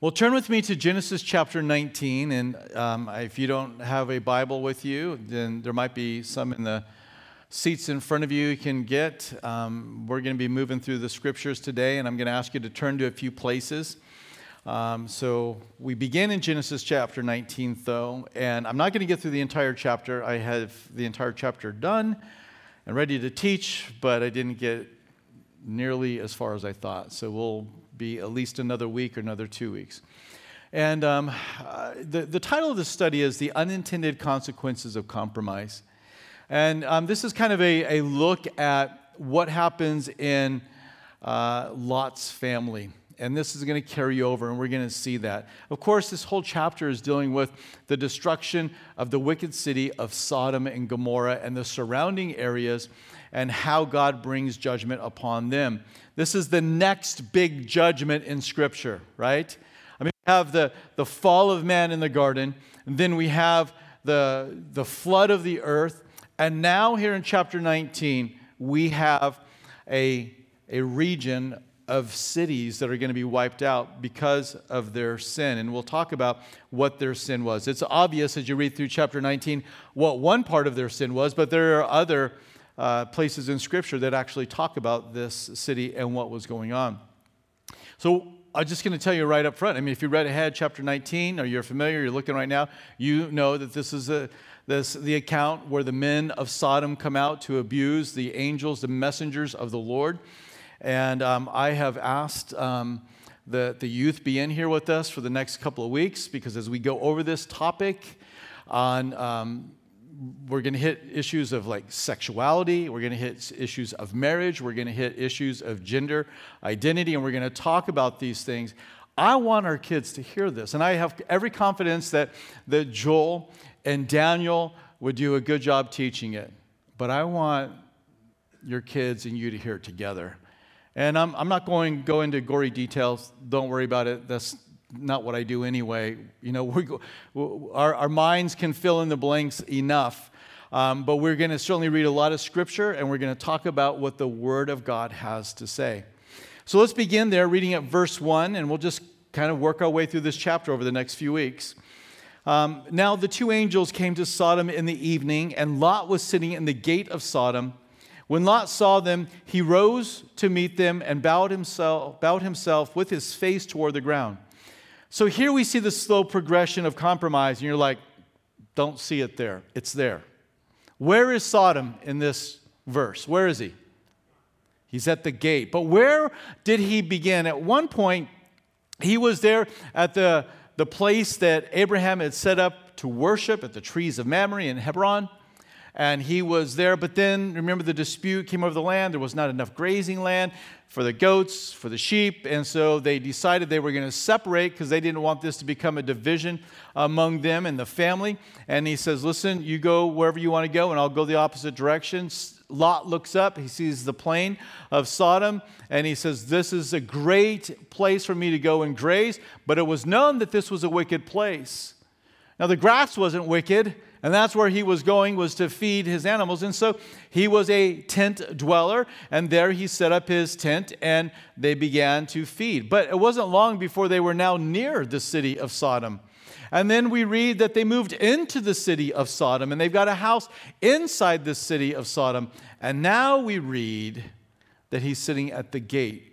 Well, turn with me to Genesis chapter 19. And um, if you don't have a Bible with you, then there might be some in the seats in front of you you can get. Um, we're going to be moving through the scriptures today, and I'm going to ask you to turn to a few places. Um, so we begin in Genesis chapter 19, though, and I'm not going to get through the entire chapter. I have the entire chapter done and ready to teach, but I didn't get nearly as far as I thought. So we'll be at least another week or another two weeks. And um, uh, the, the title of the study is The Unintended Consequences of Compromise. And um, this is kind of a, a look at what happens in uh, Lot's family. And this is going to carry over, and we're going to see that. Of course, this whole chapter is dealing with the destruction of the wicked city of Sodom and Gomorrah and the surrounding areas and how God brings judgment upon them. This is the next big judgment in Scripture, right? I mean, we have the, the fall of man in the garden, then we have the, the flood of the earth, and now here in chapter 19, we have a, a region of cities that are going to be wiped out because of their sin. And we'll talk about what their sin was. It's obvious as you read through chapter 19 what one part of their sin was, but there are other uh, places in Scripture that actually talk about this city and what was going on. So I'm just going to tell you right up front. I mean, if you read ahead, chapter 19, or you're familiar, you're looking right now, you know that this is a, this, the account where the men of Sodom come out to abuse the angels, the messengers of the Lord. And um, I have asked um, that the youth be in here with us for the next couple of weeks because as we go over this topic on um, we're going to hit issues of like sexuality, we're going to hit issues of marriage, we're going to hit issues of gender identity, and we're going to talk about these things. I want our kids to hear this, and I have every confidence that, that Joel and Daniel would do a good job teaching it. But I want your kids and you to hear it together. And I'm, I'm not going to go into gory details. Don't worry about it. That's not what I do anyway. You know, we our, our minds can fill in the blanks enough. Um, but we're going to certainly read a lot of scripture and we're going to talk about what the Word of God has to say. So let's begin there, reading at verse 1, and we'll just kind of work our way through this chapter over the next few weeks. Um, now the two angels came to Sodom in the evening, and Lot was sitting in the gate of Sodom. When Lot saw them, he rose to meet them and bowed himself, bowed himself with his face toward the ground. So here we see the slow progression of compromise, and you're like, don't see it there. It's there. Where is Sodom in this verse? Where is he? He's at the gate. But where did he begin? At one point, he was there at the, the place that Abraham had set up to worship at the trees of Mamre in Hebron and he was there. But then, remember, the dispute came over the land. There was not enough grazing land for the goats, for the sheep, and so they decided they were going to separate because they didn't want this to become a division among them and the family. And he says, Listen, you go wherever you want to go, and I'll go the opposite direction. Lot looks up, he sees the plain of Sodom, and he says, This is a great place for me to go and graze. But it was known that this was a wicked place. Now, the grass wasn't wicked, and that's where he was going was to feed his animals. And so he was a tent dweller and there he set up his tent and they began to feed. But it wasn't long before they were now near the city of sodom. And then we read that they moved into the city of sodom and they've got a house inside the city of sodom. And now we read that he's sitting at the gate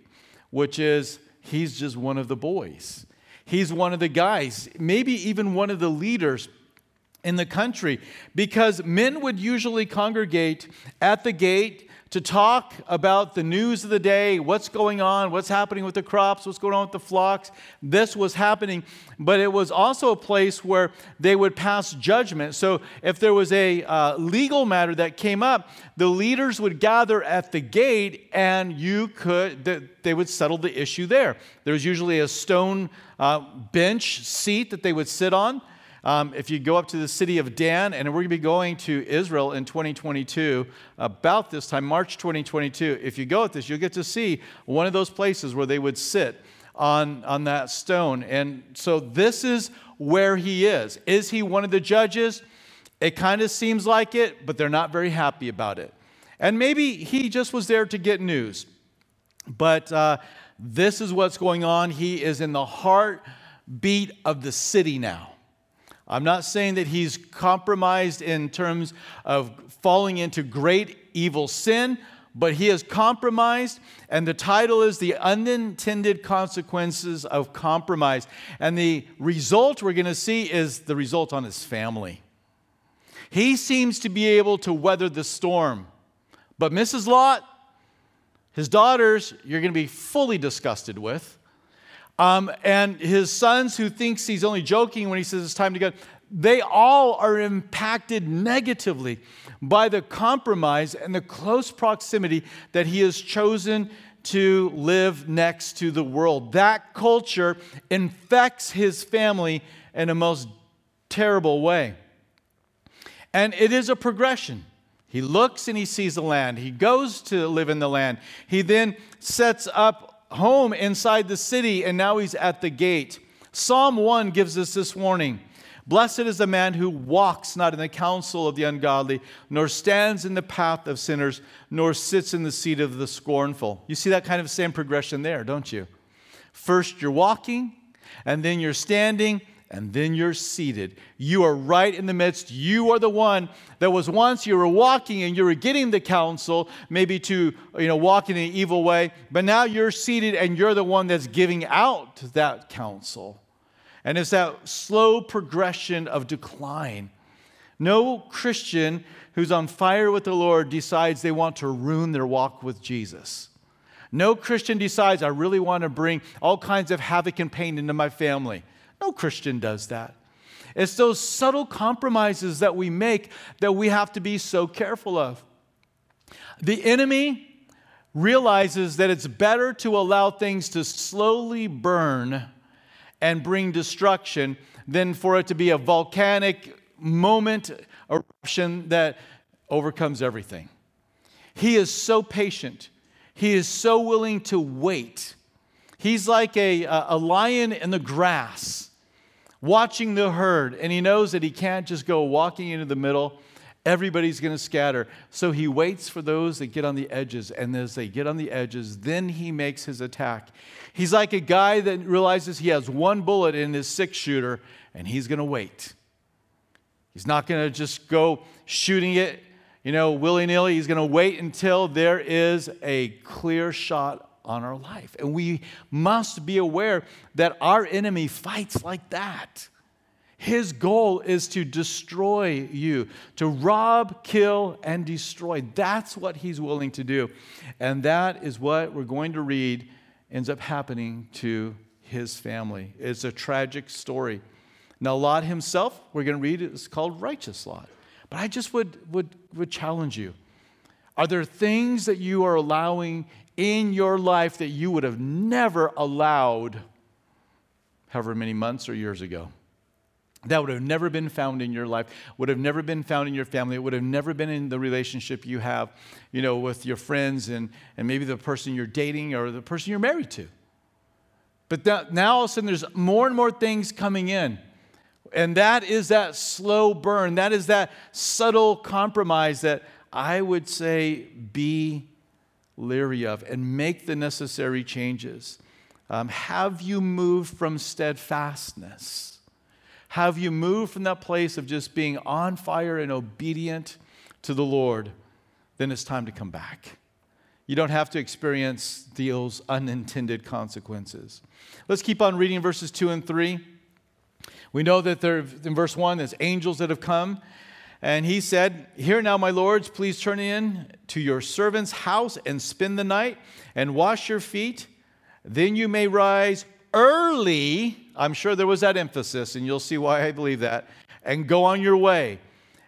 which is he's just one of the boys. He's one of the guys maybe even one of the leaders in the country because men would usually congregate at the gate to talk about the news of the day, what's going on, what's happening with the crops, what's going on with the flocks. This was happening, but it was also a place where they would pass judgment. So if there was a uh, legal matter that came up, the leaders would gather at the gate and you could, they would settle the issue there. There was usually a stone uh, bench seat that they would sit on. Um, if you go up to the city of Dan, and we're going to be going to Israel in 2022, about this time, March 2022, if you go at this, you'll get to see one of those places where they would sit on, on that stone. And so this is where he is. Is he one of the judges? It kind of seems like it, but they're not very happy about it. And maybe he just was there to get news. But uh, this is what's going on. He is in the heart beat of the city now. I'm not saying that he's compromised in terms of falling into great evil sin, but he has compromised, and the title is The Unintended Consequences of Compromise. And the result we're going to see is the result on his family. He seems to be able to weather the storm, but Mrs. Lot, his daughters, you're going to be fully disgusted with. Um, and his sons, who thinks he's only joking when he says it's time to go, they all are impacted negatively by the compromise and the close proximity that he has chosen to live next to the world. That culture infects his family in a most terrible way. And it is a progression. He looks and he sees the land. He goes to live in the land. He then sets up home inside the city, and now he's at the gate. Psalm 1 gives us this warning Blessed is the man who walks not in the counsel of the ungodly, nor stands in the path of sinners, nor sits in the seat of the scornful. You see that kind of same progression there, don't you? First, you're walking, and then you're standing, and then you're seated. You are right in the midst. You are the one that was once you were walking and you were getting the counsel, maybe to you know walk in an evil way, but now you're seated and you're the one that's giving out that counsel. And it's that slow progression of decline. No Christian who's on fire with the Lord decides they want to ruin their walk with Jesus. No Christian decides, I really want to bring all kinds of havoc and pain into my family. No Christian does that. It's those subtle compromises that we make that we have to be so careful of. The enemy realizes that it's better to allow things to slowly burn and bring destruction than for it to be a volcanic moment eruption that overcomes everything. He is so patient. He is so willing to wait. He's like a, a lion in the grass watching the herd, and he knows that he can't just go walking into the middle. Everybody's going to scatter. So he waits for those that get on the edges, and as they get on the edges, then he makes his attack. He's like a guy that realizes he has one bullet in his six shooter and he's going to wait. He's not going to just go shooting it, you know, willy nilly. He's going to wait until there is a clear shot on our life. And we must be aware that our enemy fights like that. His goal is to destroy you, to rob, kill, and destroy. That's what he's willing to do. And that is what we're going to read ends up happening to his family. It's a tragic story. Now, Lot himself, we're going to read it, it's called Righteous Lot. But I just would, would, would challenge you. Are there things that you are allowing in your life that you would have never allowed however many months or years ago? that would have never been found in your life, would have never been found in your family, it would have never been in the relationship you have, you know, with your friends and, and maybe the person you're dating or the person you're married to. But that, now all of a sudden there's more and more things coming in. And that is that slow burn. That is that subtle compromise that I would say be leery of and make the necessary changes. Um, have you moved from steadfastness? Have you moved from that place of just being on fire and obedient to the Lord? Then it's time to come back. You don't have to experience those unintended consequences. Let's keep on reading verses 2 and 3. We know that there, in verse 1, there's angels that have come. And he said, Here now, my lords, please turn in to your servant's house and spend the night and wash your feet. Then you may rise early I'm sure there was that emphasis, and you'll see why I believe that, and go on your way.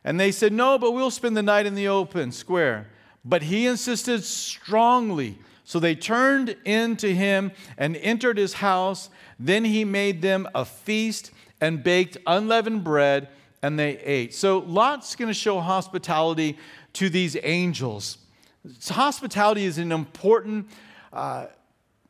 And they said, No, but we'll spend the night in the open square. But he insisted strongly. So they turned into him and entered his house. Then he made them a feast and baked unleavened bread, and they ate. So Lot's going to show hospitality to these angels. Hospitality is an important uh,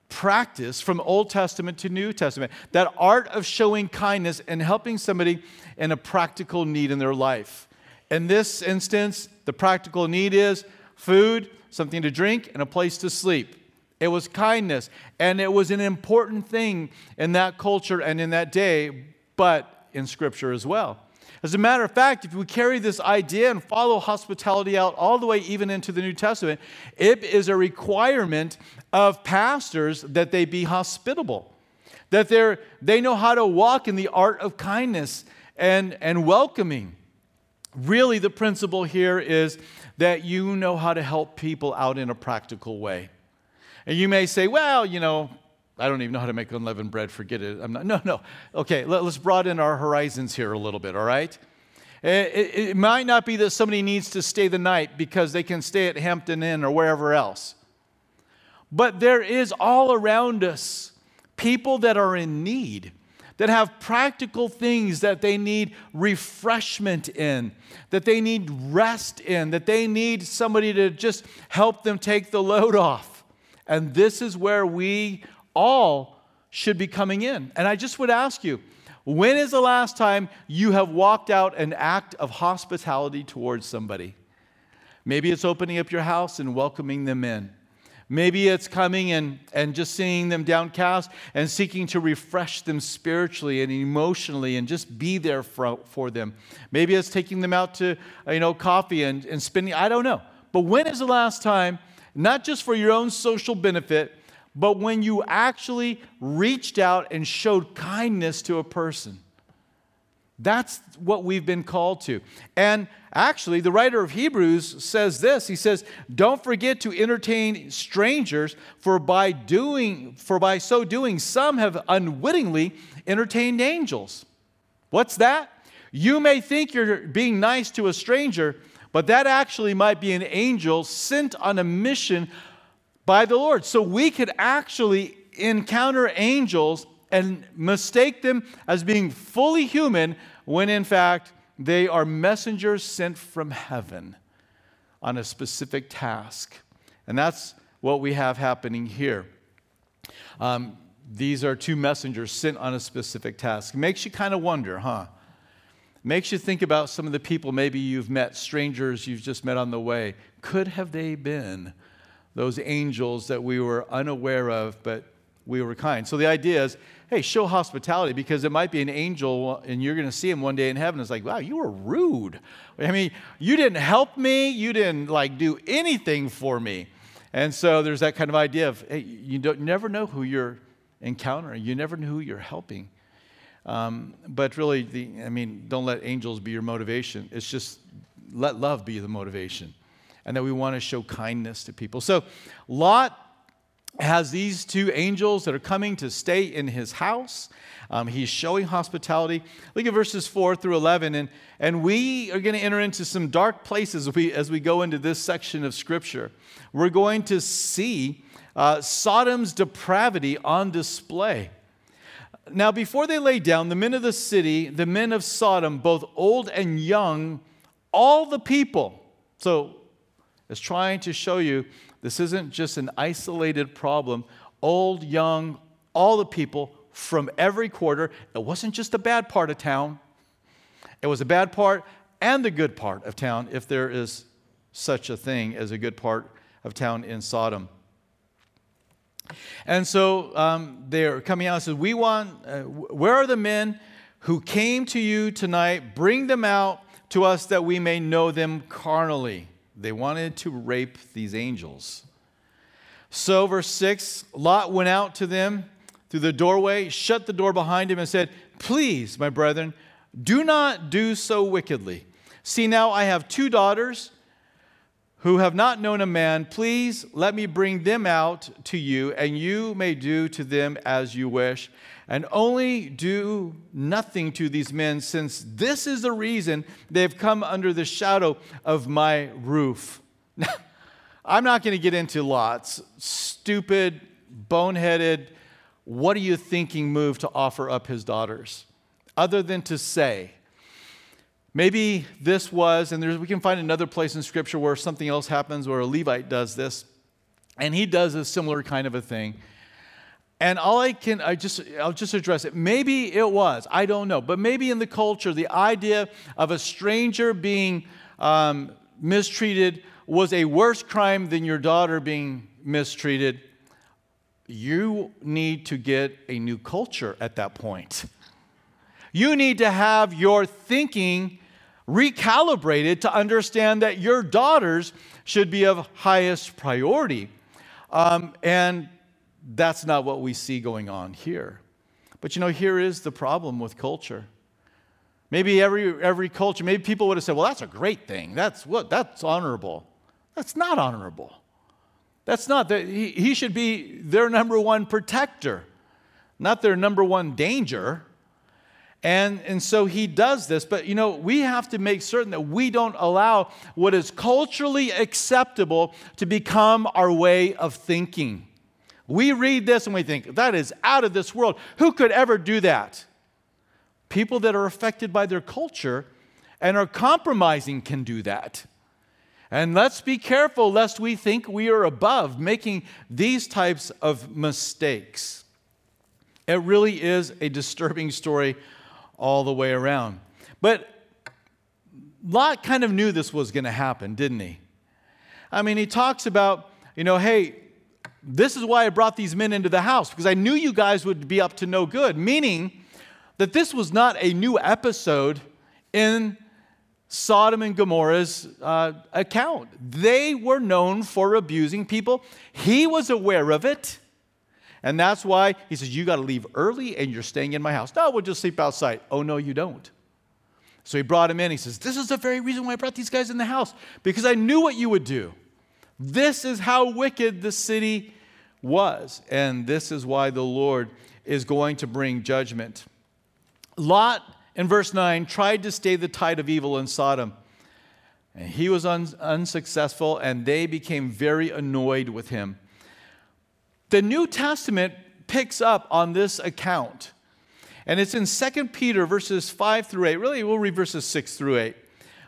practice from Old Testament to New Testament, that art of showing kindness and helping somebody in a practical need in their life. In this instance, the practical need is food, something to drink, and a place to sleep. It was kindness. And it was an important thing in that culture and in that day, but in Scripture as well. As a matter of fact, if we carry this idea and follow hospitality out all the way even into the New Testament, it is a requirement of pastors that they be hospitable, that they're, they know how to walk in the art of kindness and, and welcoming. Really, the principle here is that you know how to help people out in a practical way. And you may say, well, you know, I don't even know how to make unleavened bread. Forget it. I'm not. No, no. Okay, let, us broaden our horizons here a little bit, all right? Eh, it, it, it, might not be that somebody needs to stay the night because they can stay at Hampton Inn or wherever else. But there is all around us people that are in need, that have practical things that they need refreshment in, that they need rest in, that they need somebody to just help them take the load off. And this is where we all should be coming in. And I just would ask you, when is the last time you have walked out an act of hospitality towards somebody? Maybe it's opening up your house and welcoming them in. Maybe it's coming and, and just seeing them downcast and seeking to refresh them spiritually and emotionally and just be there for, for them. Maybe it's taking them out to uh, you know, coffee and, and spending, I don't know. But when is the last time, not just for your own social benefit, but when you actually reached out and showed kindness to a person. That's what we've been called to. And actually, the writer of Hebrews says this. He says, "Don't forget to entertain strangers, for by doing for by so doing some have unwittingly entertained angels." What's that? You may think you're being nice to a stranger, but that actually might be an angel sent on a mission by the Lord. So we could actually encounter angels and mistake them as being fully human when in fact they are messengers sent from heaven on a specific task. And that's what we have happening here. Um, these are two messengers sent on a specific task. Makes you kind of wonder, huh? Makes you think about some of the people maybe you've met, strangers you've just met on the way. Could have they been those angels that we were unaware of, but we were kind. So the idea is, hey, show hospitality because it might be an angel and you're going to see him one day in heaven. It's like, wow, you were rude. I mean, you didn't help me. You didn't like do anything for me. And so there's that kind of idea of, hey, you don't, never know who you're encountering. You never know who you're helping. Um, but really, the, I mean, don't let angels be your motivation. It's just let love be the motivation and that we want to show kindness to people. So, Lot has these two angels that are coming to stay in his house. Um, he's showing hospitality. Look at verses 4 through 11. And, and we are going to enter into some dark places as we, as we go into this section of Scripture. We're going to see uh, Sodom's depravity on display. Now, before they lay down, the men of the city, the men of Sodom, both old and young, all the people, so is trying to show you this isn't just an isolated problem. Old, young, all the people from every quarter. It wasn't just a bad part of town, it was a bad part and the good part of town, if there is such a thing as a good part of town in Sodom. And so um, they're coming out and says, We want, uh, where are the men who came to you tonight? Bring them out to us that we may know them carnally. They wanted to rape these angels. So, verse 6 Lot went out to them through the doorway, shut the door behind him, and said, Please, my brethren, do not do so wickedly. See, now I have two daughters who have not known a man. Please let me bring them out to you, and you may do to them as you wish and only do nothing to these men, since this is the reason they've come under the shadow of my roof. I'm not going to get into Lot's stupid, boneheaded, what are you thinking move to offer up his daughters, other than to say, maybe this was, and we can find another place in Scripture where something else happens where a Levite does this, and he does a similar kind of a thing. And all I can, I just, I'll just address it. Maybe it was, I don't know, but maybe in the culture, the idea of a stranger being um, mistreated was a worse crime than your daughter being mistreated. you need to get a new culture at that point. You need to have your thinking recalibrated to understand that your daughters should be of highest priority. Um, and that's not what we see going on here. But you know, here is the problem with culture. Maybe every, every culture, maybe people would have said, well, that's a great thing. That's what that's honorable. That's not honorable. That's not that he, he should be their number one protector, not their number one danger. And, and so he does this. But you know, we have to make certain that we don't allow what is culturally acceptable to become our way of thinking. We read this and we think, that is out of this world. Who could ever do that? People that are affected by their culture and are compromising can do that. And let's be careful lest we think we are above making these types of mistakes. It really is a disturbing story all the way around. But Lot kind of knew this was going to happen, didn't he? I mean, he talks about, you know, hey, this is why I brought these men into the house, because I knew you guys would be up to no good, meaning that this was not a new episode in Sodom and Gomorrah's uh, account. They were known for abusing people. He was aware of it. And that's why he says, You got to leave early and you're staying in my house. No, we'll just sleep outside. Oh, no, you don't. So he brought him in. He says, This is the very reason why I brought these guys in the house, because I knew what you would do. This is how wicked the city was. And this is why the Lord is going to bring judgment. Lot, in verse 9, tried to stay the tide of evil in Sodom. And he was un- unsuccessful, and they became very annoyed with him. The New Testament picks up on this account. And it's in 2 Peter verses 5 through 8. Really, we'll read verses 6 through 8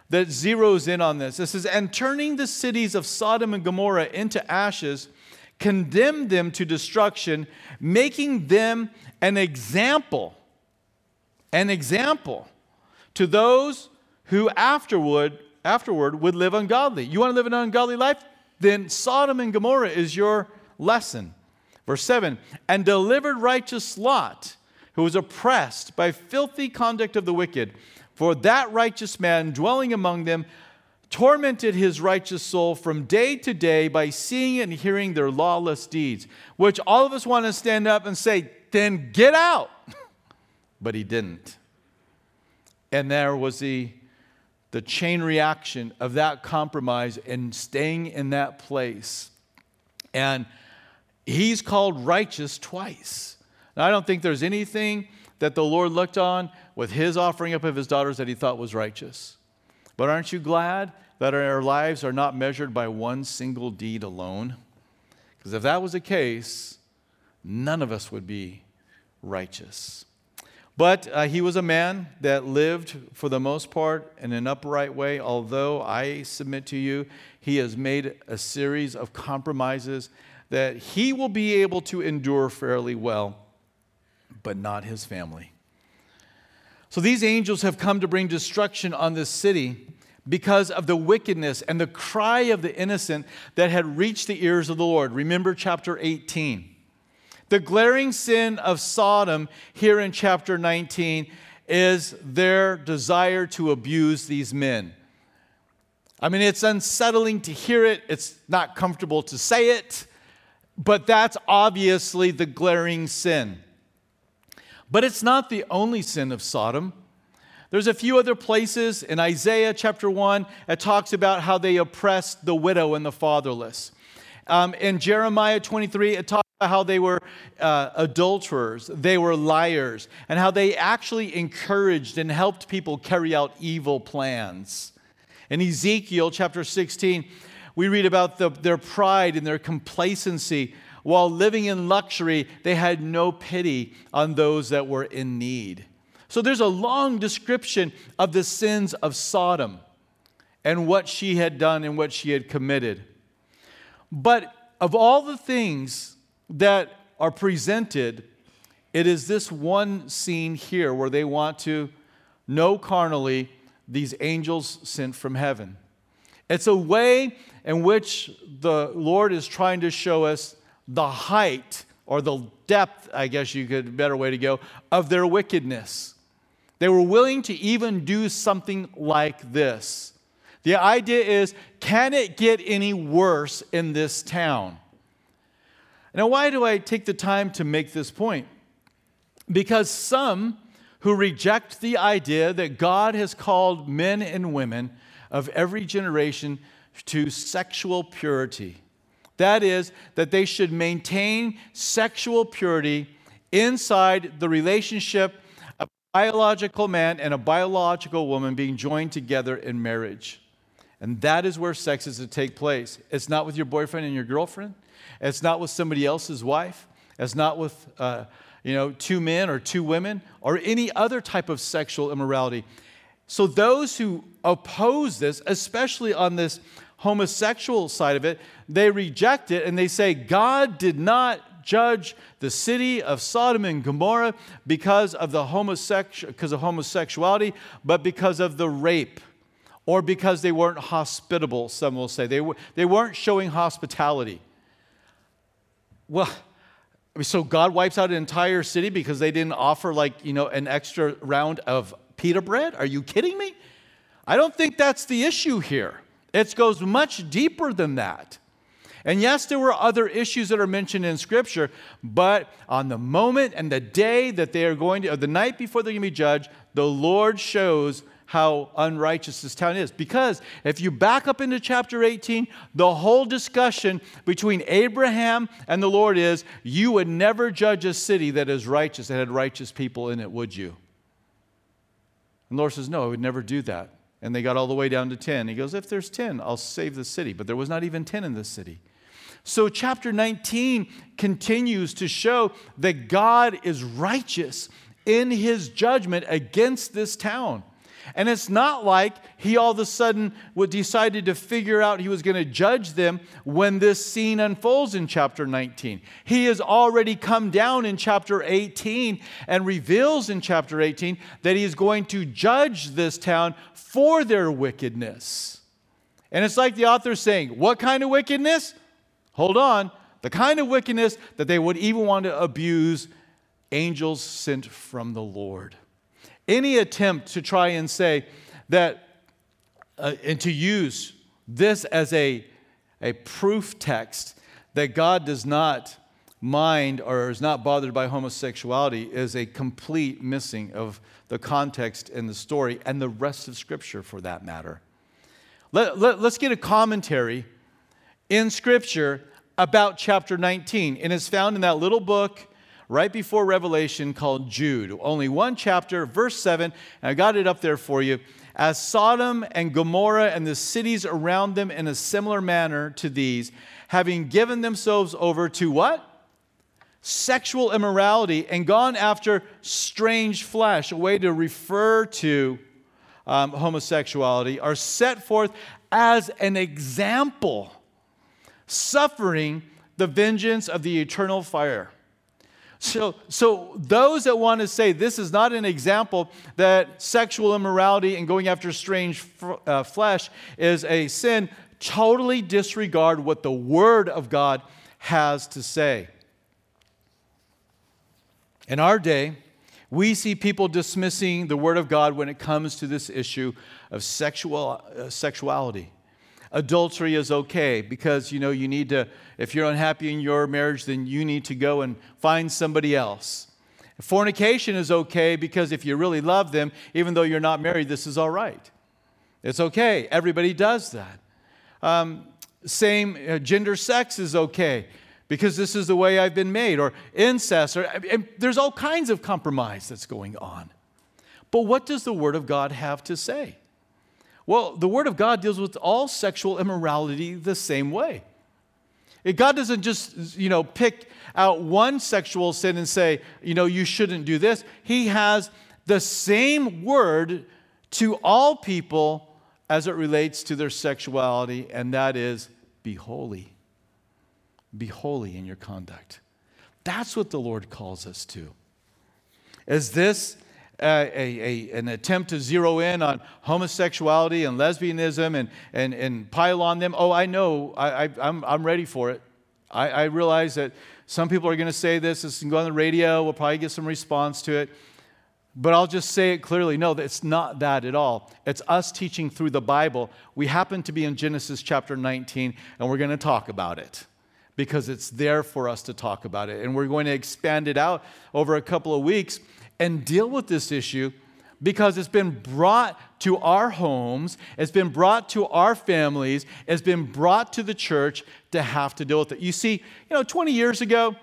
that zeroes in on this. It says, And turning the cities of Sodom and Gomorrah into ashes, condemned them to destruction, making them an example, an example to those who afterward, afterward would live ungodly. You want to live an ungodly life? Then Sodom and Gomorrah is your lesson. Verse 7 And delivered righteous Lot, who was oppressed by filthy conduct of the wicked for that righteous man dwelling among them tormented his righteous soul from day to day by seeing and hearing their lawless deeds, which all of us want to stand up and say, then get out. but he didn't. And there was the, the chain reaction of that compromise and staying in that place. And he's called righteous twice. Now, I don't think there's anything that the Lord looked on with his offering up of his daughters that he thought was righteous. But aren't you glad that our lives are not measured by one single deed alone? Because if that was the case, none of us would be righteous. But uh, he was a man that lived, for the most part, in an upright way, although I submit to you, he has made a series of compromises that he will be able to endure fairly well, but not his family. So these angels have come to bring destruction on this city because of the wickedness and the cry of the innocent that had reached the ears of the Lord. Remember chapter 18. The glaring sin of Sodom here in chapter 19 is their desire to abuse these men. I mean, it's unsettling to hear it, it's not comfortable to say it, but that's obviously the glaring sin. But it's not the only sin of Sodom. There's a few other places in Isaiah chapter 1 that talks about how they oppressed the widow and the fatherless. Um, in Jeremiah 23, it talks about how they were uh, adulterers, they were liars, and how they actually encouraged and helped people carry out evil plans. In Ezekiel chapter 16, we read about the, their pride and their complacency while living in luxury, they had no pity on those that were in need. So there's a long description of the sins of Sodom and what she had done and what she had committed. But of all the things that are presented, it is this one scene here where they want to know carnally these angels sent from heaven. It's a way in which the Lord is trying to show us the height or the depth, I guess you could, better way to go, of their wickedness. They were willing to even do something like this. The idea is can it get any worse in this town? Now, why do I take the time to make this point? Because some who reject the idea that God has called men and women of every generation to sexual purity. That is, that they should maintain sexual purity inside the relationship of a biological man and a biological woman being joined together in marriage. And that is where sex is to take place. It's not with your boyfriend and your girlfriend. It's not with somebody else's wife. It's not with, uh, you know, two men or two women or any other type of sexual immorality. So those who oppose this, especially on this homosexual side of it, they reject it and they say God did not judge the city of Sodom and Gomorrah because of the homosexual because of homosexuality, but because of the rape or because they weren't hospitable, some will say. They, were, they weren't showing hospitality. Well, so God wipes out an entire city because they didn't offer, like, you know, an extra round of pita bread? Are you kidding me? I don't think that's the issue here. It goes much deeper than that. And yes, there were other issues that are mentioned in Scripture, but on the moment and the day that they are going to, or the night before they're going to be judged, the Lord shows how unrighteous this town is. Because if you back up into chapter 18, the whole discussion between Abraham and the Lord is you would never judge a city that is righteous, that had righteous people in it, would you? And the Lord says, No, I would never do that. And they got all the way down to 10. He goes, If there's 10, I'll save the city. But there was not even 10 in the city. So, chapter 19 continues to show that God is righteous in his judgment against this town. And it's not like he all of a sudden decided to figure out he was going to judge them when this scene unfolds in chapter 19. He has already come down in chapter 18 and reveals in chapter 18 that he is going to judge this town for their wickedness. And it's like the author saying, What kind of wickedness? Hold on. The kind of wickedness that they would even want to abuse angels sent from the Lord any attempt to try and say that uh, and to use this as a, a proof text that God does not mind or is not bothered by homosexuality is a complete missing of the context in the story and the rest of Scripture for that matter. Let, let, let's get a commentary in Scripture about chapter 19, and it's found in that little book right before Revelation called Jude. Only one chapter, verse 7, and I got it up there for you. As Sodom and Gomorrah and the cities around them in a similar manner to these, having given themselves over to what? Sexual immorality and gone after strange flesh, a way to refer to um, homosexuality, are set forth as an example, suffering the vengeance of the eternal fire. So, so those that want to say this is not an example that sexual immorality and going after strange f- uh, flesh is a sin, totally disregard what the Word of God has to say. In our day, we see people dismissing the Word of God when it comes to this issue of sexual, uh, sexuality adultery is okay because you know you need to if you're unhappy in your marriage then you need to go and find somebody else. Fornication is okay because if you really love them even though you're not married this is all right. It's okay. Everybody does that. Um, same uh, gender sex is okay because this is the way i've been made or incest or there's all kinds of compromise that's going on. But what does the word of god have to say well, the Word of God deals with all sexual immorality the same way. God doesn't just, you know, pick out one sexual sin and say, you know, you shouldn't do this. He has the same word to all people as it relates to their sexuality, and that is be holy. Be holy in your conduct. That's what the Lord calls us to. Is this a, a, an attempt to zero in on homosexuality and lesbianism and, and, and pile on them. Oh, I know, I, I, I'm, I'm ready for it. I, I realize that Some people are going to say this, this can go on the radio, we'll probably get some response to it. But I'll just say it clearly no, it's not that at all. It's us teaching through the Bible. We happen to be in Genesis chapter 19, and we're going to talk about it because it's there for us to talk about it. And we're going to expand it out over a couple of weeks and deal with this issue because it's been brought to our homes, it's been brought to our families, it's been brought to the church to have to deal with it. You see, you know, 20 years ago,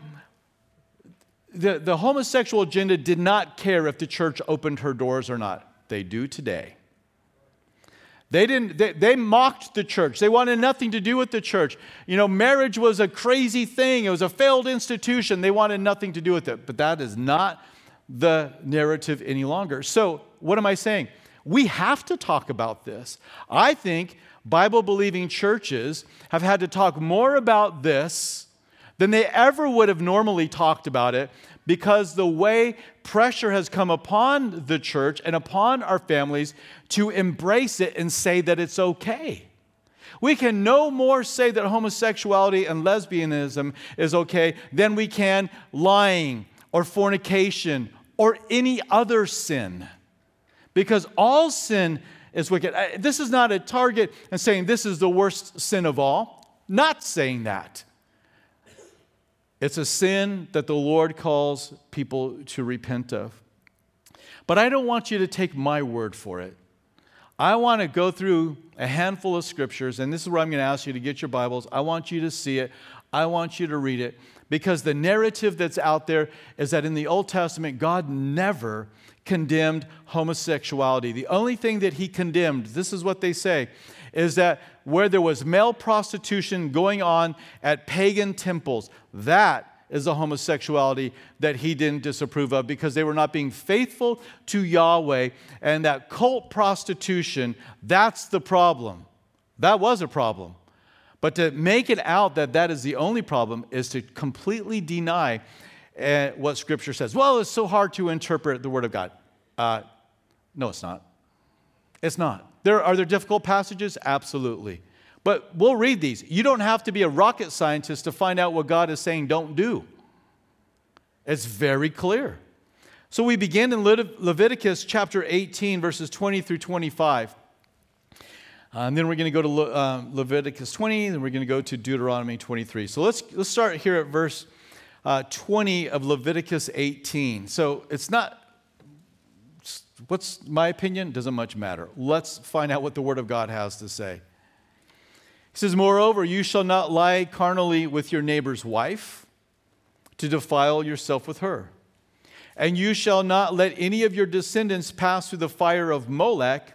the, the homosexual agenda did not care if the church opened her doors or not. They do today. They didn't they, they, mocked the church. They wanted nothing to do with the church. You know, marriage was a crazy thing. It was a failed institution. They wanted nothing to do with it. But that is not the narrative any longer. So, what am I saying? We have to talk about this. I think Bible believing churches have had to talk more about this than they ever would have normally talked about it because the way pressure has come upon the church and upon our families to embrace it and say that it's okay. We can no more say that homosexuality and lesbianism is okay than we can lying or fornication or any other sin. Because all sin is wicked. This is not a target and saying this is the worst sin of all. Not saying that. It's a sin that the Lord calls people to repent of. But I don't want you to take my word for it. I want to go through a handful of scriptures, and this is where I'm going to ask you to get your Bibles. I want you to see it, I want you to read it, because the narrative that's out there is that in the Old Testament, God never condemned homosexuality. The only thing that he condemned, this is what they say, is that where there was male prostitution going on at pagan temples, that is a homosexuality that he didn't disapprove of because they were not being faithful to Yahweh. And that cult prostitution, that's the problem. That was a problem. But to make it out that that is the only problem is to completely deny uh, what Scripture says. Well, it's so hard to interpret the Word of God. Uh, no, it's not. It's not. There, are there difficult passages? Absolutely. But we'll read these. You don't have to be a rocket scientist to find out what God is saying don't do. It's very clear. So we begin in Leviticus chapter 18, verses 20 through 25. Uh, and then we're going to go to Le- uh, Leviticus 20, and we're going to go to Deuteronomy 23. So let's, let's start here at verse uh, 20 of Leviticus 18. So it's not, what's my opinion? Doesn't much matter. Let's find out what the Word of God has to say. He says, Moreover, you shall not lie carnally with your neighbor's wife to defile yourself with her. And you shall not let any of your descendants pass through the fire of Molech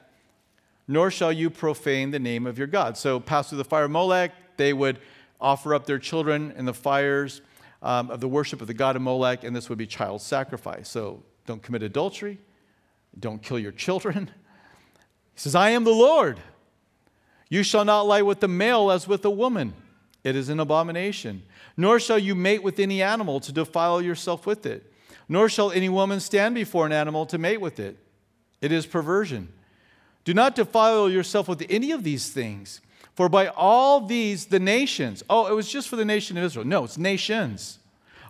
nor shall you profane the name of your God. So, pass through the fire of Molech, they would offer up their children in the fires um, of the worship of the god of Molech, and this would be child sacrifice. So, don't commit adultery, don't kill your children. He says, I am the Lord. You shall not lie with the male as with a woman. It is an abomination. Nor shall you mate with any animal to defile yourself with it. Nor shall any woman stand before an animal to mate with it. It is perversion. Do not defile yourself with any of these things, for by all these the nations, oh, it was just for the nation of Israel. No, it's nations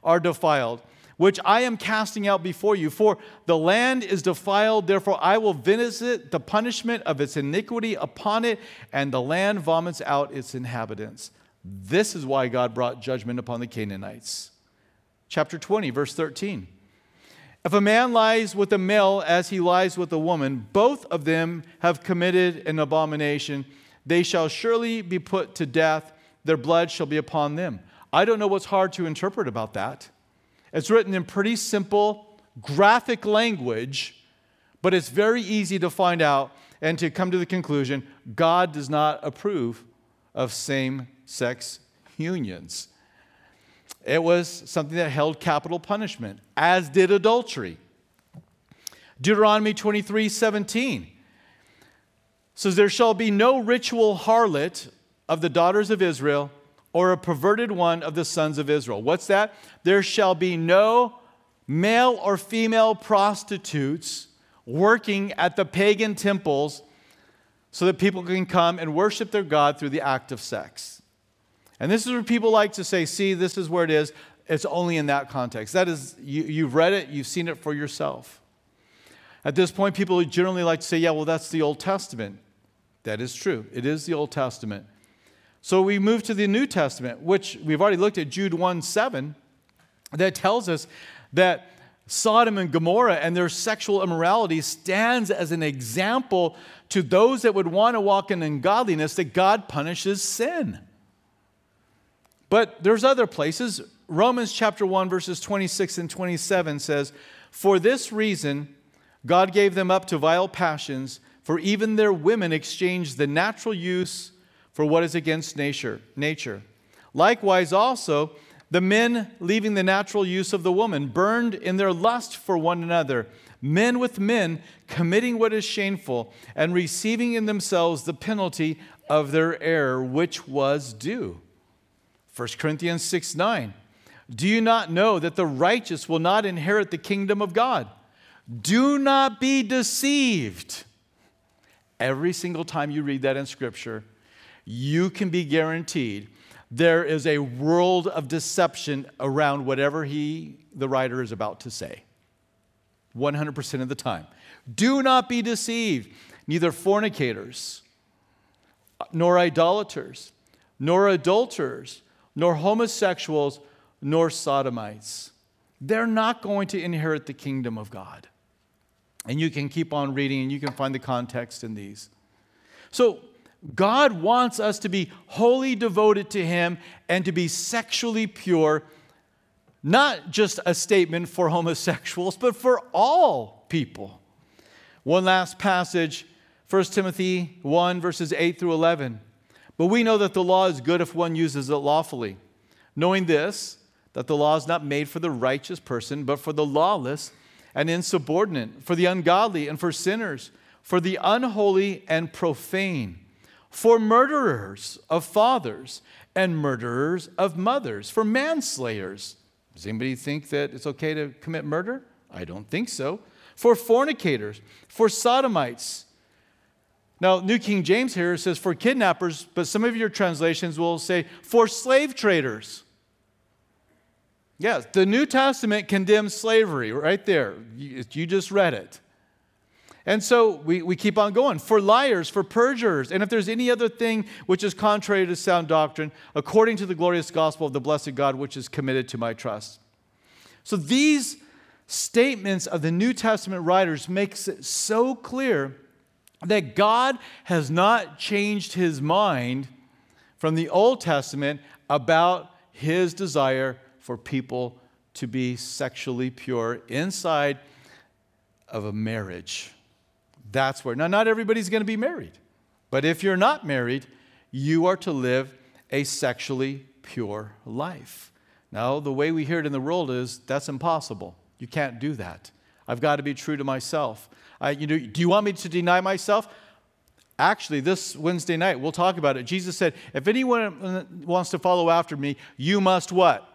are defiled, which I am casting out before you. For the land is defiled, therefore I will visit the punishment of its iniquity upon it, and the land vomits out its inhabitants. This is why God brought judgment upon the Canaanites. Chapter 20, verse 13. If a man lies with a male as he lies with a woman, both of them have committed an abomination. They shall surely be put to death. Their blood shall be upon them. I don't know what's hard to interpret about that. It's written in pretty simple, graphic language, but it's very easy to find out and to come to the conclusion God does not approve of same sex unions. It was something that held capital punishment, as did adultery. Deuteronomy 23 17 says, There shall be no ritual harlot of the daughters of Israel or a perverted one of the sons of Israel. What's that? There shall be no male or female prostitutes working at the pagan temples so that people can come and worship their God through the act of sex. And this is where people like to say, see, this is where it is. it's only in that context. That is, you, you've read it, you've seen it for yourself. At this point, people generally like to say, yeah, well, that's the Old Testament. That is true. It is the Old Testament. So we move to the New Testament, which we've already looked at Jude 1 7, that tells us that Sodom and Gomorrah and their sexual immorality stands as an example to those that would want to walk in ungodliness that God punishes sin. But there's other places. Romans chapter 1 verses 26 and 27 says, "For this reason God gave them up to vile passions, for even their women exchanged the natural use for what is against nature. nature. Likewise, also, the men, leaving the natural use of the woman, burned in their lust for one another, men with men, committing what is shameful, and receiving in themselves the penalty of their error, which was due. 1 Corinthians 6 9. Do you not know that the righteous will not inherit the kingdom of God? Do not be deceived. Every single time you read that in Scripture, you can be guaranteed there is a world of deception around whatever he, the writer, is about to say. 100% of the time. Do not be deceived. Neither fornicators, nor idolaters, nor adulterers, nor homosexuals, nor sodomites. They're not going to inherit the kingdom of God. And you can keep on reading and you can find the context in these. So, God wants us to be wholly devoted to Him and to be sexually pure, not just a statement for homosexuals, but for all people. One last passage 1 Timothy 1, verses 8 through 11. But we know that the law is good if one uses it lawfully, knowing this, that the law is not made for the righteous person, but for the lawless and insubordinate, for the ungodly and for sinners, for the unholy and profane, for murderers of fathers and murderers of mothers, for manslayers. Does anybody think that it's okay to commit murder? I don't think so. For fornicators, for sodomites. Now, New King James here says for kidnappers, but some of your translations will say for slave traders. Yes, the New Testament condemns slavery right there. You, just read it. And so we, we keep on going. For liars, for perjurers, and if there's any other thing which is contrary to sound doctrine, according to the glorious gospel of the blessed God, which is committed to my trust. So these statements of the New Testament writers makes it so clear that God has not changed his mind from the Old Testament about his desire for people to be sexually pure inside of a marriage. That's where. Now, not everybody's going to be married, but if you're not married, you are to live a sexually pure life. Now, the way we hear it in the world is that's impossible. You can't do that. I've got to be true to myself. I, you know, do you want me to deny myself? Actually, this Wednesday night, we'll talk about it. Jesus said, If anyone wants to follow after me, you must what?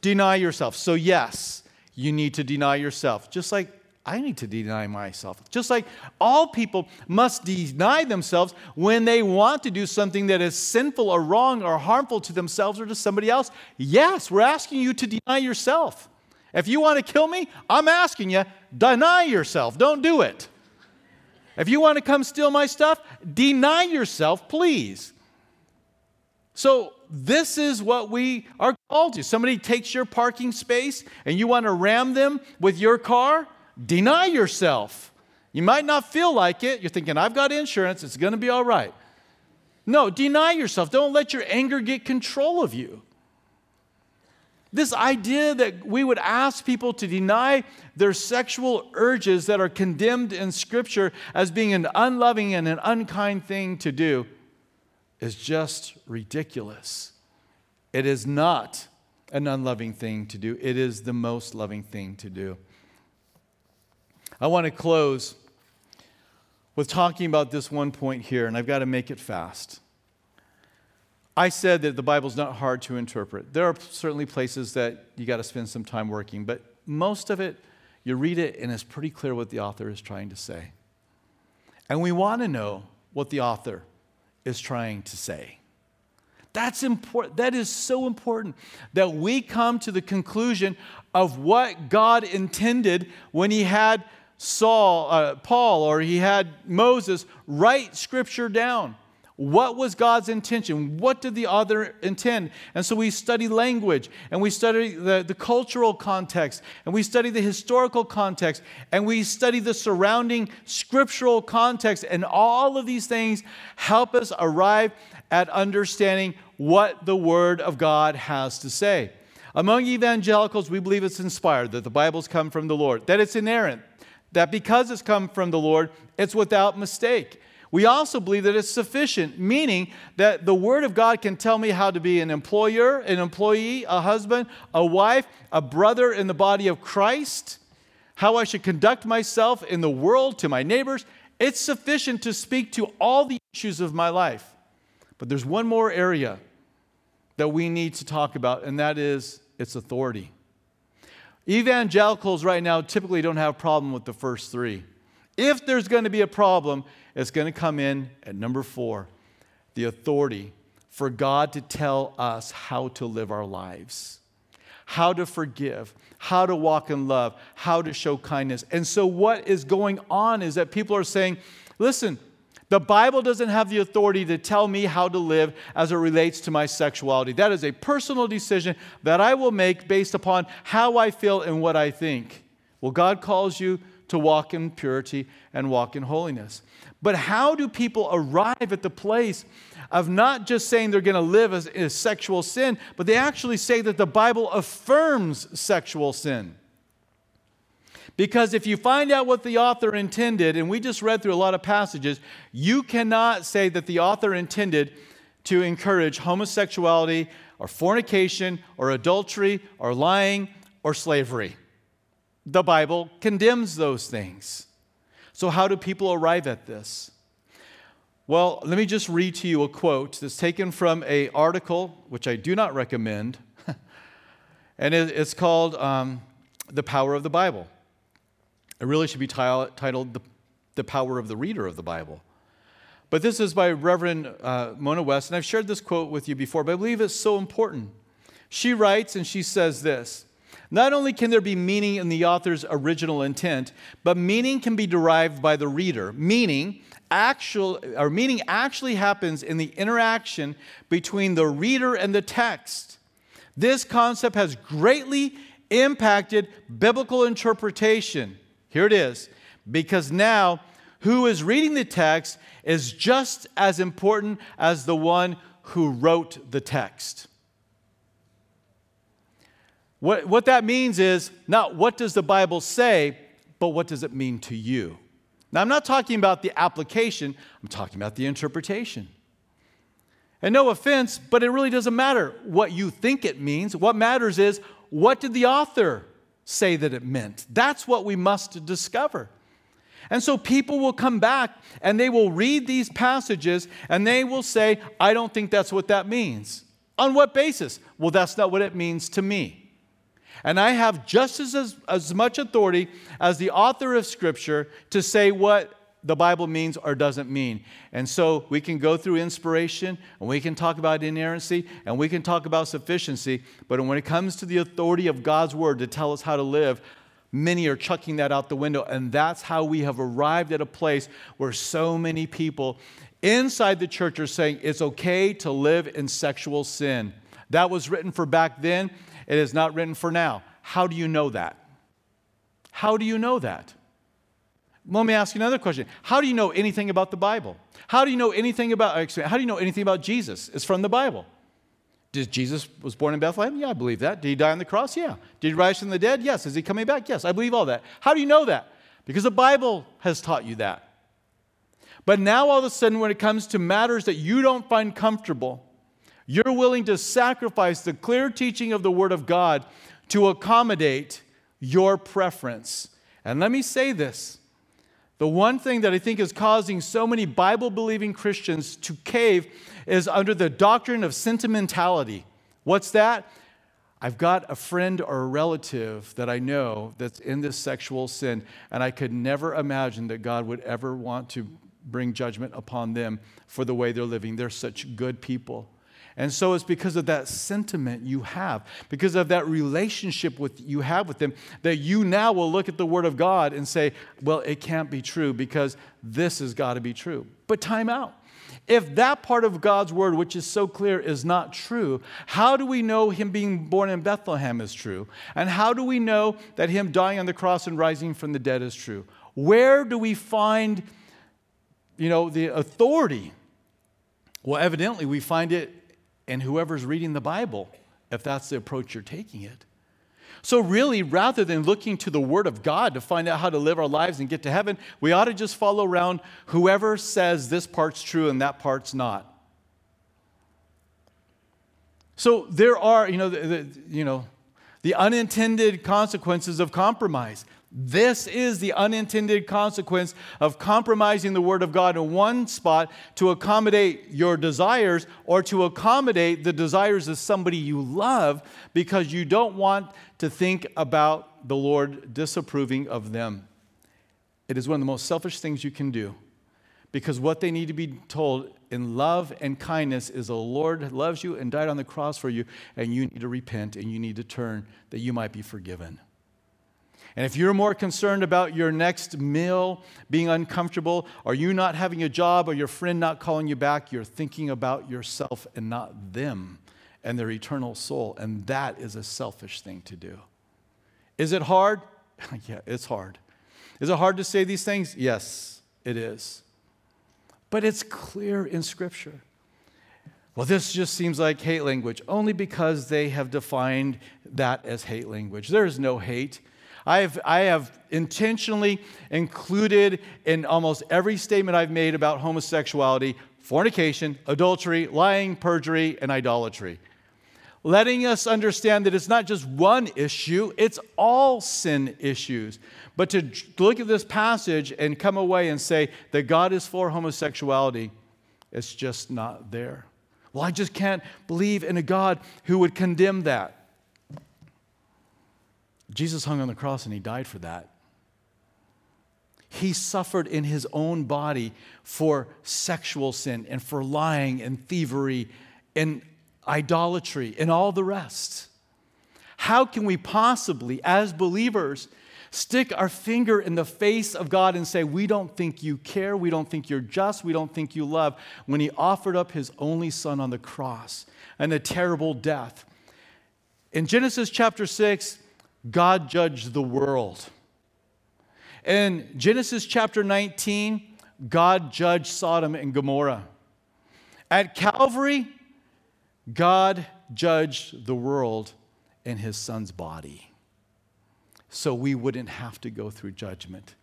Deny yourself. So, yes, you need to deny yourself, just like I need to deny myself. Just like all people must deny themselves when they want to do something that is sinful or wrong or harmful to themselves or to somebody else. Yes, we're asking you to deny yourself. If you want to kill me, I'm asking you, deny yourself. Don't do it. If you want to come steal my stuff, deny yourself, please. So, this is what we are called to. Somebody takes your parking space and you want to ram them with your car, deny yourself. You might not feel like it. You're thinking, I've got insurance, it's going to be all right. No, deny yourself. Don't let your anger get control of you. This idea that we would ask people to deny their sexual urges that are condemned in Scripture as being an unloving and an unkind thing to do is just ridiculous. It is not an unloving thing to do, it is the most loving thing to do. I want to close with talking about this one point here, and I've got to make it fast. I said that the Bible's not hard to interpret. There are certainly places that you got to spend some time working, but most of it, you read it and it's pretty clear what the author is trying to say. And we want to know what the author is trying to say. That's important. That is so important that we come to the conclusion of what God intended when He had Saul, uh, Paul, or He had Moses write Scripture down. What was God's intention? What did the author intend? And so we study language and we study the, the cultural context and we study the historical context and we study the surrounding scriptural context. And all of these things help us arrive at understanding what the Word of God has to say. Among evangelicals, we believe it's inspired, that the Bible's come from the Lord, that it's inerrant, that because it's come from the Lord, it's without mistake. We also believe that it's sufficient, meaning that the Word of God can tell me how to be an employer, an employee, a husband, a wife, a brother in the body of Christ, how I should conduct myself in the world to my neighbors. It's sufficient to speak to all the issues of my life. But there's one more area that we need to talk about, and that is its authority. Evangelicals right now typically don't have a problem with the first three. If there's going to be a problem, it's going to come in at number four the authority for God to tell us how to live our lives, how to forgive, how to walk in love, how to show kindness. And so, what is going on is that people are saying, listen, the Bible doesn't have the authority to tell me how to live as it relates to my sexuality. That is a personal decision that I will make based upon how I feel and what I think. Well, God calls you to walk in purity and walk in holiness. But how do people arrive at the place of not just saying they're going to live as, as sexual sin, but they actually say that the Bible affirms sexual sin? Because if you find out what the author intended, and we just read through a lot of passages, you cannot say that the author intended to encourage homosexuality or fornication or adultery or lying or slavery. The Bible condemns those things. So, how do people arrive at this? Well, let me just read to you a quote that's taken from an article, which I do not recommend, and it's called um, The Power of the Bible. It really should be t- titled the, the Power of the Reader of the Bible. But this is by Reverend uh, Mona West, and I've shared this quote with you before, but I believe it's so important. She writes and she says this not only can there be meaning in the author's original intent, but meaning can be derived by the reader. Meaning, actual, or meaning actually happens in the interaction between the reader and the text. This concept has greatly impacted biblical interpretation. Here it is. Because now, who is reading the text is just as important as the one who wrote the text. What, what that means is not what does the Bible say, but what does it mean to you? Now, I'm not talking about the application, I'm talking about the interpretation. And no offense, but it really doesn't matter what you think it means. What matters is what did the author say that it meant? That's what we must discover. And so people will come back and they will read these passages and they will say, I don't think that's what that means. On what basis? Well, that's not what it means to me. And I have just as, as much authority as the author of Scripture to say what the Bible means or doesn't mean. And so we can go through inspiration and we can talk about inerrancy and we can talk about sufficiency. But when it comes to the authority of God's word to tell us how to live, many are chucking that out the window. And that's how we have arrived at a place where so many people inside the church are saying it's okay to live in sexual sin. That was written for back then. It is not written for now. How do you know that? How do you know that? Let me ask you another question. How do you know anything about the Bible? How do you know anything about uh, how do you know anything about Jesus? It's from the Bible. Did Jesus was born in Bethlehem? Yeah, I believe that. Did he die on the cross? Yeah. Did he rise from the dead? Yes. Is he coming back? Yes. I believe all that. How do you know that? Because the Bible has taught you that. But now all of a sudden when it comes to matters that you don't find comfortable, you're willing to sacrifice the clear teaching of the Word of God to accommodate your preference. And let me say this the one thing that I think is causing so many Bible believing Christians to cave is under the doctrine of sentimentality. What's that? I've got a friend or a relative that I know that's in this sexual sin, and I could never imagine that God would ever want to bring judgment upon them for the way they're living. They're such good people. And so it's because of that sentiment you have, because of that relationship with you have with them, that you now will look at the Word of God and say, well, it can't be true because this has got to be true. But time out. If that part of God's word, which is so clear, is not true, how do we know him being born in Bethlehem is true? And how do we know that him dying on the cross and rising from the dead is true? Where do we find, you know, the authority? Well, evidently we find it in whoever's reading the Bible, if that's the approach you're taking it. So, really, rather than looking to the Word of God to find out how to live our lives and get to heaven, we ought to just follow around whoever says this part's true and that part's not. So, there are, you know, the, the you know, the unintended consequences of compromise. This is the unintended consequence of compromising the Word of God in one spot to accommodate your desires or to accommodate the desires of somebody you love because you don't want to think about the Lord disapproving of them. It is one of the most selfish things you can do because what they need to be told in love and kindness is the Lord loves you and died on the cross for you, and you need to repent and you need to turn that you might be forgiven. And if you're more concerned about your next meal being uncomfortable, or you not having a job, or your friend not calling you back, you're thinking about yourself and not them and their eternal soul. And that is a selfish thing to do. Is it hard? yeah, it's hard. Is it hard to say these things? Yes, it is. But it's clear in Scripture. Well, this just seems like hate language, only because they have defined that as hate language. There is no hate. I have, I have intentionally included in almost every statement I've made about homosexuality fornication, adultery, lying, perjury, and idolatry. Letting us understand that it's not just one issue, it's all sin issues. But to look at this passage and come away and say that God is for homosexuality, it's just not there. Well, I just can't believe in a God who would condemn that. Jesus hung on the cross and he died for that. He suffered in his own body for sexual sin and for lying and thievery and idolatry and all the rest. How can we possibly, as believers, stick our finger in the face of God and say, We don't think you care, we don't think you're just, we don't think you love, when He offered up His only Son on the cross and a terrible death? In Genesis chapter 6, God judged the world. In Genesis chapter 19, God judged Sodom and Gomorrah. At Calvary, God judged the world in his son's body so we wouldn't have to go through judgment.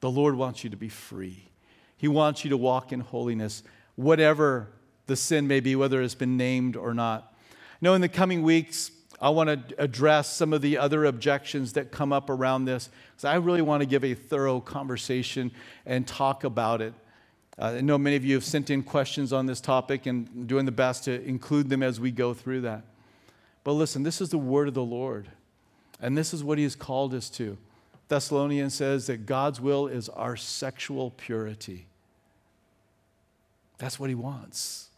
The Lord wants you to be free. He wants you to walk in holiness, whatever the sin may be, whether it's been named or not. Now, in the coming weeks, I want to address some of the other objections that come up around this because I really want to give a thorough conversation and talk about it. Uh, I know many of you have sent in questions on this topic and doing the best to include them as we go through that. But listen, this is the word of the Lord, and this is what he has called us to. Thessalonians says that God's will is our sexual purity. That's what he wants.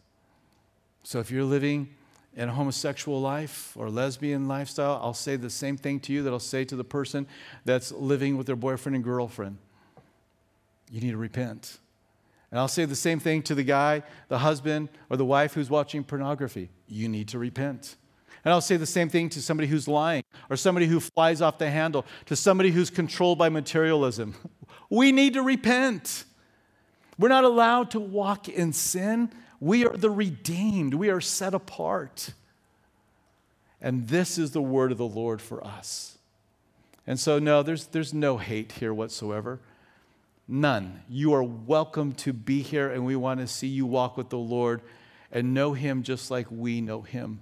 So if you're living in a homosexual life or lesbian lifestyle, I'll say the same thing to you that I'll say to the person that's living with their boyfriend and girlfriend. You need to repent. And I'll say the same thing to the guy, the husband, or the wife who's watching pornography. You need to repent. And I'll say the same thing to somebody who's lying, or somebody who flies off the handle, to somebody who's controlled by materialism. We need to repent. We're not allowed to walk in sin. We are the redeemed, we are set apart. And this is the word of the Lord for us. And so, no, there's, there's no hate here whatsoever. None. You are welcome to be here, and we want to see you walk with the Lord and know Him just like we know Him.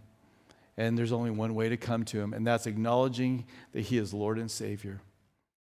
And there's only one way to come to Him, and that's acknowledging that He is Lord and Savior.